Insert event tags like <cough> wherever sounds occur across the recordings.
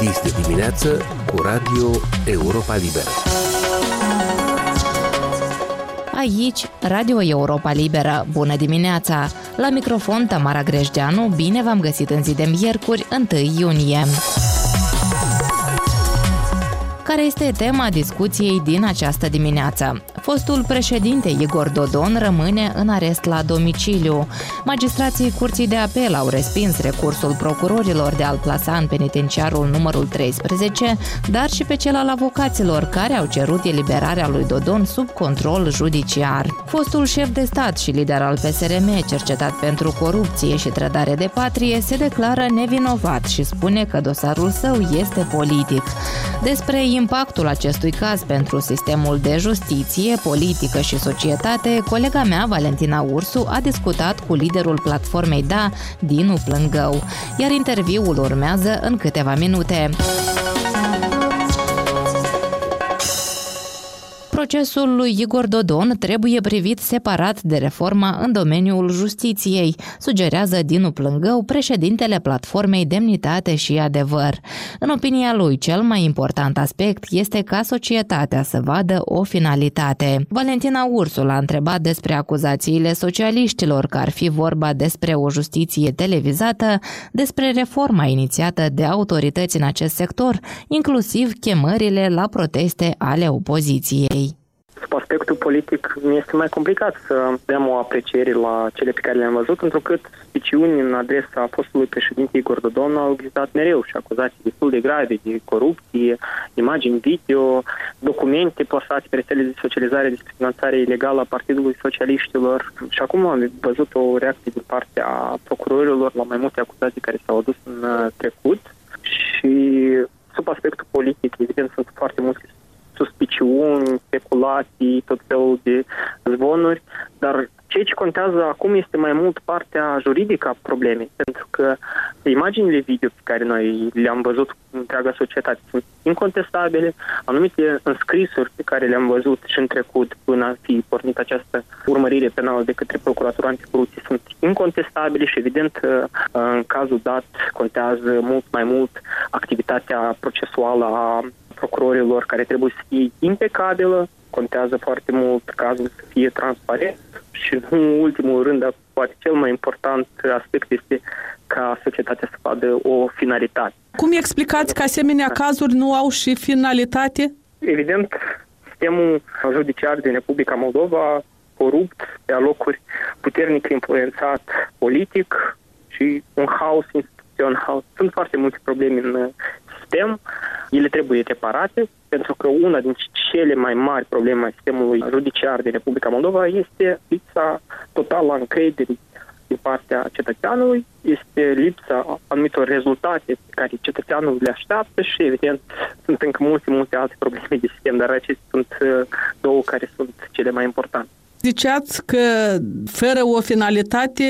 Dis de dimineață cu Radio Europa Liberă. Aici, Radio Europa Liberă. Bună dimineața! La microfon Tamara Grejdeanu, bine v-am găsit în zi de miercuri, 1 iunie. Care este tema discuției din această dimineață? Fostul președinte Igor Dodon rămâne în arest la domiciliu. Magistrații Curții de Apel au respins recursul procurorilor de a-l plasa în penitenciarul numărul 13, dar și pe cel al avocaților care au cerut eliberarea lui Dodon sub control judiciar. Fostul șef de stat și lider al PSRM, cercetat pentru corupție și trădare de patrie, se declară nevinovat și spune că dosarul său este politic. Despre impactul acestui caz pentru sistemul de justiție, politică și societate, colega mea, Valentina Ursu, a discutat cu liderul platformei Da, Dinu Plângău, iar interviul urmează în câteva minute. Procesul lui Igor Dodon trebuie privit separat de reforma în domeniul justiției, sugerează Dinu Plângău, președintele platformei Demnitate și Adevăr. În opinia lui, cel mai important aspect este ca societatea să vadă o finalitate. Valentina Ursul a întrebat despre acuzațiile socialiștilor că ar fi vorba despre o justiție televizată, despre reforma inițiată de autorități în acest sector, inclusiv chemările la proteste ale opoziției sub aspectul politic mi este mai complicat să dăm o apreciere la cele pe care le-am văzut, pentru că speciuni în adresa fostului președinte Igor Dodon au existat mereu și acuzații destul de grave de corupție, imagini video, documente plasate pe rețele de socializare despre finanțare ilegală a Partidului Socialiștilor. Și acum am văzut o reacție din partea procurorilor la mai multe acuzații care s-au adus în uh, trecut și sub aspectul politic, evident, sunt foarte multe suspiciuni, speculații, tot felul de zvonuri, dar ceea ce contează acum este mai mult partea juridică a problemei, pentru că imaginile video pe care noi le-am văzut în întreaga societate sunt incontestabile, anumite înscrisuri pe care le-am văzut și în trecut până a fi pornit această urmărire penală de către Procuratura Anticorupție sunt incontestabile și evident în cazul dat contează mult mai mult activitatea procesuală a procurorilor care trebuie să fie impecabilă, contează foarte mult cazul să fie transparent și în ultimul rând, dar poate cel mai important aspect este ca societatea să vadă o finalitate. Cum explicați că asemenea cazuri nu au și finalitate? Evident, sistemul judiciar din Republica Moldova corupt, pe alocuri puternic influențat politic și un haos instituțional. Sunt foarte multe probleme în sistem, ele trebuie reparate, pentru că una din cele mai mari probleme a sistemului judiciar din Republica Moldova este lipsa totală a încrederii din partea cetățeanului, este lipsa anumitor rezultate pe care cetățeanul le așteaptă și, evident, sunt încă multe, multe alte probleme de sistem, dar acestea sunt uh, două care sunt cele mai importante. Ziceați că fără o finalitate,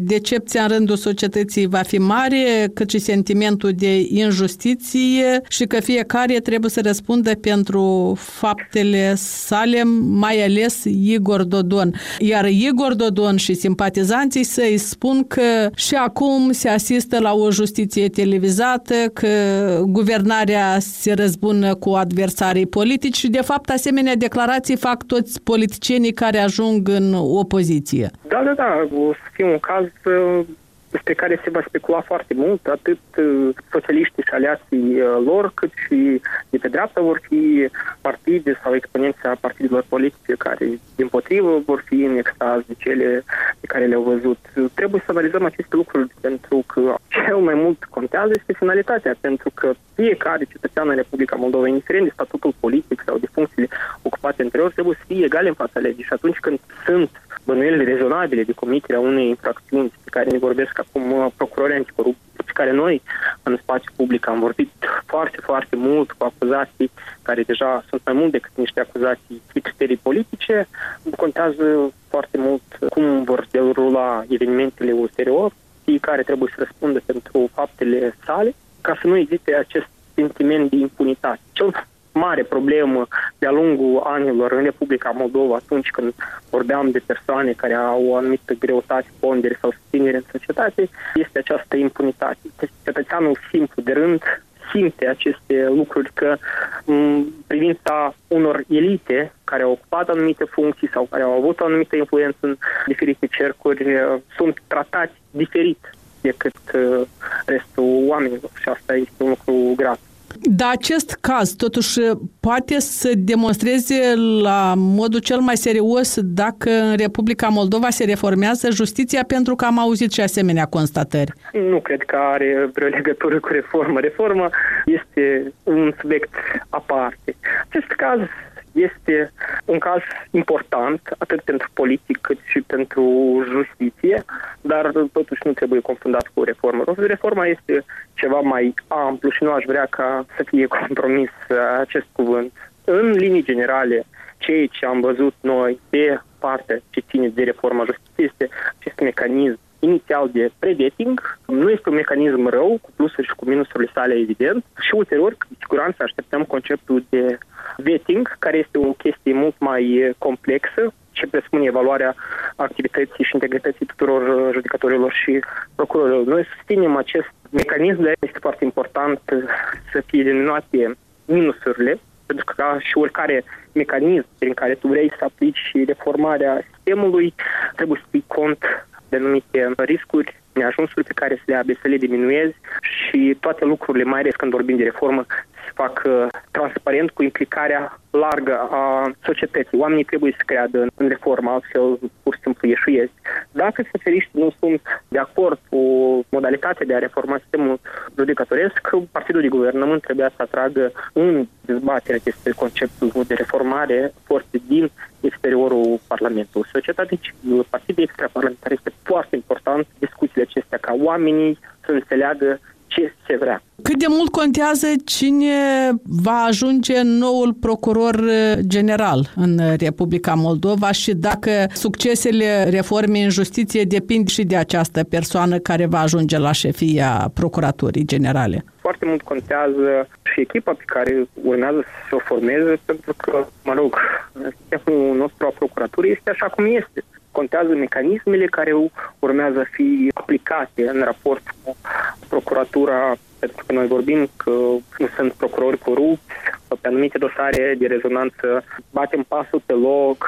decepția în rândul societății va fi mare, cât și sentimentul de injustiție și că fiecare trebuie să răspundă pentru faptele sale, mai ales Igor Dodon. Iar Igor Dodon și simpatizanții săi spun că și acum se asistă la o justiție televizată, că guvernarea se răzbună cu adversarii politici și de fapt asemenea declarații fac toți politicienii care ajung ajung în opoziție. Da, da, da. O să fie un caz uh, despre care se va specula foarte mult, atât uh, socialiștii și aliații uh, lor, cât și de pe dreapta vor fi partide sau exponenții a partidelor politice care, din potrivă, vor fi în extaz de cele pe care le-au văzut. Trebuie să analizăm aceste lucruri pentru că cel mai mult contează este finalitatea, pentru că fiecare cetățean în Republica Moldova, indiferent de statutul politic sau de funcțiile ocupate anterior, trebuie să fie egal în fața legii și atunci când sunt bănuieli rezonabile de comiterea unei infracțiuni pe care ne vorbesc acum uh, procurorii anticorupție, pe care noi în spațiu public am vorbit foarte, foarte mult cu acuzații care deja sunt mai mult decât niște acuzații de criterii politice, contează foarte mult cum vor derula evenimentele ulterior, fiecare trebuie să răspundă pentru faptele sale, ca să nu existe acest sentiment de impunitate. Cel mare problemă de-a lungul anilor în Republica Moldova, atunci când vorbeam de persoane care au o anumită greutate, pondere sau susținere în societate, este această impunitate. Cetățeanul simplu de rând simte aceste lucruri că în privința unor elite care au ocupat anumite funcții sau care au avut o anumită influență în diferite cercuri sunt tratați diferit decât restul oamenilor și asta este un lucru grav. Dar acest caz, totuși, poate să demonstreze la modul cel mai serios dacă în Republica Moldova se reformează justiția, pentru că am auzit și asemenea constatări. Nu cred că are vreo legătură cu reformă. Reforma este un subiect aparte. Acest caz este un caz important, atât pentru politic cât și pentru justiție, dar totuși nu trebuie confundat cu reformă. Reforma este ceva mai amplu și nu aș vrea ca să fie <laughs> compromis acest cuvânt. În linii generale, ceea ce am văzut noi pe partea ce ține de reforma justiției este acest mecanism inițial de predating, nu este un mecanism rău, cu plusuri și cu minusurile sale, evident, și ulterior, cu siguranță, așteptăm conceptul de vetting, care este o chestie mult mai complexă, ce presupune evaluarea activității și integrității tuturor judecătorilor și procurorilor. Noi susținem acest mecanism, dar este foarte important să fie eliminate minusurile, pentru că ca și oricare mecanism prin care tu vrei să aplici reformarea sistemului, trebuie să fii cont de anumite riscuri, neajunsuri pe care să le abe, să le diminuezi și toate lucrurile, mai ales când vorbim de reformă, se fac uh, transparent cu implicarea largă a societății. Oamenii trebuie să creadă în reformă, altfel pur și simplu ieșuiesc. Dacă specialiștii nu sunt de acord cu modalitatea de a reforma sistemul judecătoresc, Partidul de Guvernământ trebuia să atragă în dezbatere despre conceptul de reformare forțe din exteriorul Parlamentului. Societatea civilă, partidul extraparlamentar este foarte important discuțiile acestea ca oamenii să înțeleagă ce se vrea. Cât de mult contează cine va ajunge noul procuror uh, general în Republica Moldova și dacă succesele reformei în justiție depind și de această persoană care va ajunge la șefia Procuraturii Generale? Foarte mult contează și echipa pe care urmează să o formeze, pentru că, mă rog, sistemul nostru a procuraturii este așa cum este contează mecanismele care urmează să fi aplicate în raport cu procuratura, pentru că noi vorbim că nu sunt procurori corupți, pe anumite dosare de rezonanță batem pasul pe loc,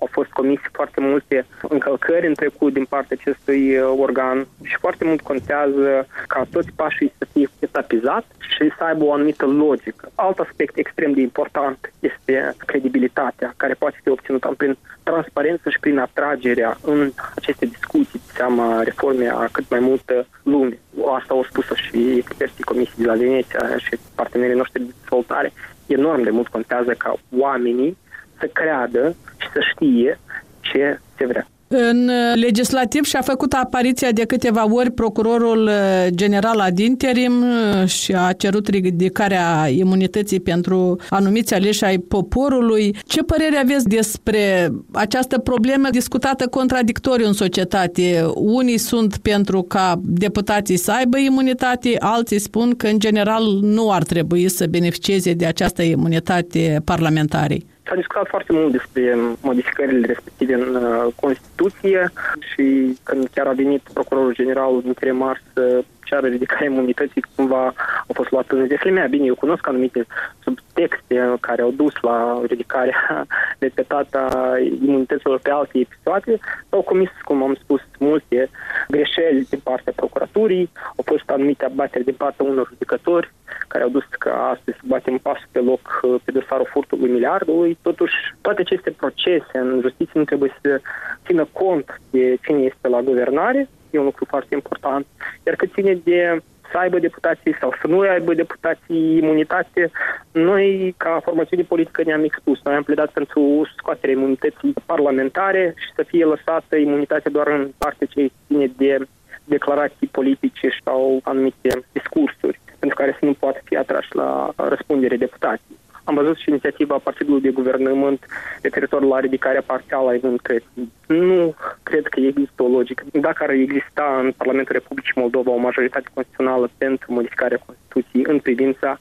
au fost comise foarte multe încălcări în trecut din partea acestui uh, organ și foarte mult contează ca toți pașii să fie etapizat și să aibă o anumită logică. Alt aspect extrem de important este credibilitatea, care poate fi obținută prin transparență și prin atragerea în aceste discuții de seama reformei a cât mai multă lume. Asta au spus și experții Comisiei de la Veneția și partenerii noștri de dezvoltare. Enorm de mult contează ca oamenii să creadă și să știe ce se vrea. În legislativ și-a făcut apariția de câteva ori procurorul uh, general ad interim uh, și a cerut ridicarea imunității pentru anumiți aleși ai poporului. Ce părere aveți despre această problemă discutată contradictoriu în societate? Unii sunt pentru ca deputații să aibă imunitate, alții spun că în general nu ar trebui să beneficieze de această imunitate parlamentarii. S-a discutat foarte mult despre modificările respective în uh, Constituție și când chiar a venit procurorul general interimar să ceară ridicarea imunității, cumva a fost luat în deslimea. Bine, eu cunosc anumite subtexte care au dus la ridicarea <laughs> repetată a imunităților pe alte episoade. S-au comis, cum am spus, multe greșeli din partea procuraturii, au fost anumite abateri din partea unor judecători care au dus ca astăzi să batem pasul pe loc uh, pe dosarul furtului miliardului. Totuși, toate aceste procese în justiție nu trebuie să țină cont de cine este la guvernare, e un lucru foarte important, iar cât ține de să aibă deputații sau să nu aibă deputații imunitate, noi, ca formațiune politică, ne-am expus. Noi am pledat pentru scoaterea imunității parlamentare și să fie lăsată imunitatea doar în parte ce ține de declarații politice sau anumite discursuri pentru care să nu poată fi atrași la răspundere deputații. Am văzut și inițiativa Partidului de Guvernământ referitor la ridicarea parțială a imunității. Nu cred că există o logică. Dacă ar exista în Parlamentul Republicii Moldova o majoritate constituțională pentru modificarea Constituției în privința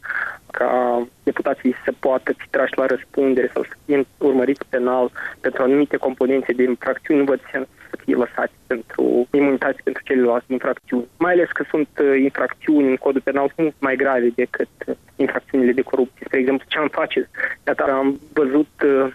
ca deputații să poată fi trași la răspundere sau să fie urmăriți penal pentru anumite componențe de infracțiuni, nu văd sens să fie lăsați pentru imunitate pentru celelalte infracțiuni. Mai ales că sunt uh, infracțiuni în codul penal mult mai grave decât uh, infracțiunile de corupție. Spre exemplu, ce am face? Iată, am văzut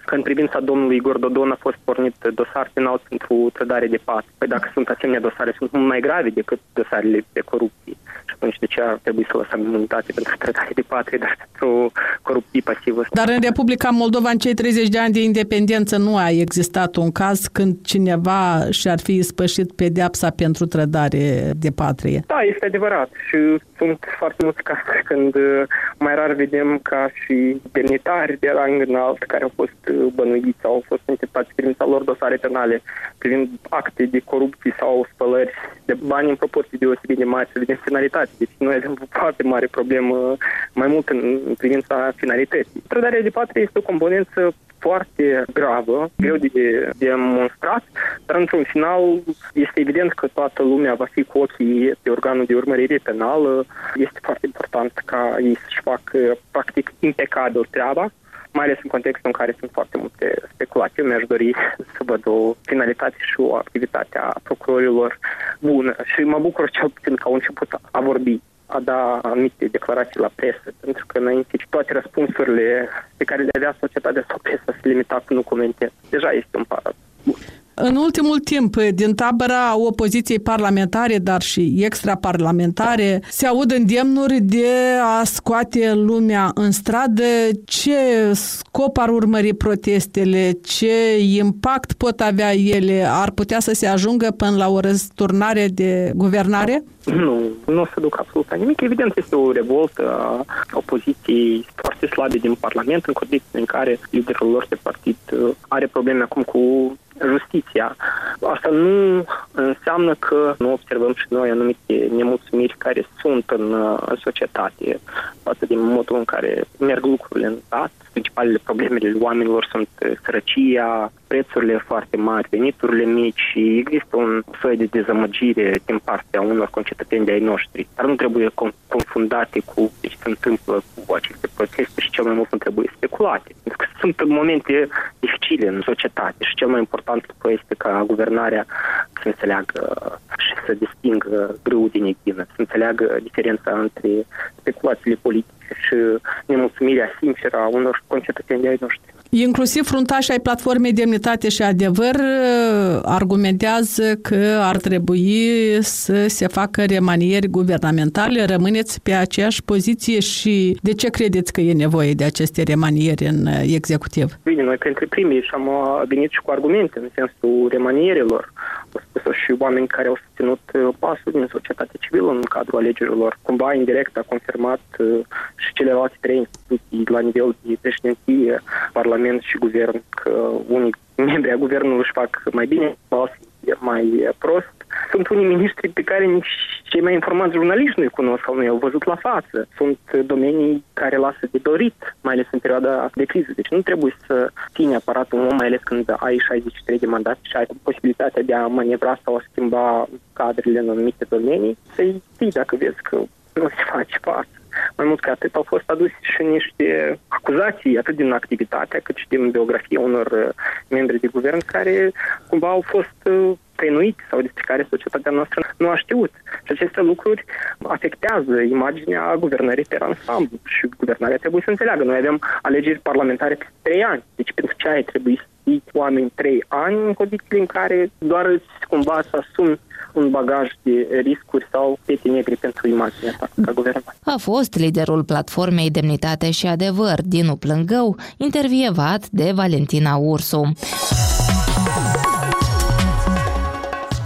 că în privința domnului Igor Dodon a fost pornit dosar penal pentru trădare de pat. Păi dacă sunt asemenea dosare, sunt mult mai grave decât dosarele de corupție. Și atunci de ce ar trebui să lăsăm imunitate pentru trădare de patrie, <laughs> dar pentru corupție pasivă? Dar în Republica Moldova, în cei 30 de ani de independență, nu a existat un caz când cineva și-ar fi spășit pedeapsa pentru trădare de patrie. Da, este adevărat și sunt foarte mulți cazuri când uh, mai rar vedem ca și demnitari de rang înalt care au fost uh, bănuiți sau au fost intentați privința lor dosare penale privind acte de corupție sau spălări de bani în proporții deosebit de mari să vedem finalitate. Deci noi avem o foarte mare problemă mai mult în privința finalității. Trădarea de patrie este o componență foarte gravă, greu de demonstrat, dar într-un final este evident că toată lumea va fi cu ochii pe organul de urmărire penală. Este foarte important ca ei să-și facă practic impecabil treaba mai ales în contextul în care sunt foarte multe speculații. Eu mi-aș dori să văd o finalitate și o activitate a procurorilor bună și mă bucur cel puțin că au început a vorbi a da anumite declarații la presă, pentru că înainte toate răspunsurile pe care le avea societatea sau presa se limita cu nu comente. Deja este un pas bun. În ultimul timp, din tabăra opoziției parlamentare, dar și extraparlamentare, se aud îndemnuri de a scoate lumea în stradă. Ce scop ar urmări protestele? Ce impact pot avea ele? Ar putea să se ajungă până la o răsturnare de guvernare? Nu, nu o să duc absolut la nimic. Evident, este o revoltă a opoziției foarte slabe din Parlament, în condiții în care liderul lor de partid uh, are probleme acum cu justiția. Asta nu înseamnă că nu observăm și noi anumite nemulțumiri care sunt în, în societate față de modul în care merg lucrurile în stat. Principalele problemele oamenilor sunt sărăcia, prețurile foarte mari, veniturile mici și există un soi de dezamăgire din partea unor concetățeni de ai noștri. Dar nu trebuie confundate cu ce se întâmplă cu aceste proteste și cel mai mult nu trebuie speculate. Pentru că sunt momente dificile în societate și cel mai important lucru este ca guvernarea să înțeleagă și să distingă grâu din echină, să înțeleagă diferența între speculațiile politice și nemulțumirea sinceră a unor concetățeni de ai noștri. Inclusiv fruntașii ai platformei Demnitate și Adevăr uh, argumentează că ar trebui să se facă remanieri guvernamentale. Rămâneți pe aceeași poziție și de ce credeți că e nevoie de aceste remanieri în uh, executiv? Bine, noi printre primii și am uh, venit și cu argumente în sensul remanierilor. Au spus și oameni care au susținut pasul din societatea civilă în cadrul alegerilor. Cumva indirect a confirmat și celelalte trei instituții la nivel de președinție, parlament Parlament și Guvern că unii membri a Guvernului își fac mai bine, alții mai prost. Sunt unii miniștri pe care nici cei mai informați jurnaliști nu-i cunosc sau nu i-au văzut la față. Sunt domenii care lasă de dorit, mai ales în perioada de criză. Deci nu trebuie să ține aparatul un om, mai ales când ai 63 de mandate și ai posibilitatea de a manevra sau a schimba cadrele în anumite domenii, să-i ții dacă vezi că nu se face față. Mai mult ca atât, au fost aduse și niște acuzații atât din activitatea cât și din biografia unor uh, membri de guvern care cumva au fost uh, tăinuiți sau despre care societatea noastră nu a știut. Și aceste lucruri afectează imaginea guvernării pe ansamblu și guvernarea trebuie să înțeleagă. Noi avem alegeri parlamentare pe trei ani. Deci pentru ce ai trebui să fii oameni trei ani în condițiile în care doar îți cumva să asumi un bagaj de riscuri sau pete negre pentru imaginea ta ca guvernare. A fost liderul platformei Demnitate și Adevăr, Dinu Plângău, intervievat de Valentina Ursu.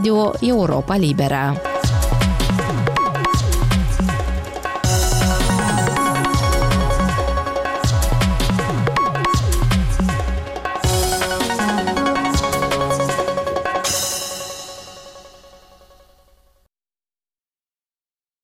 Radio Europa Libera.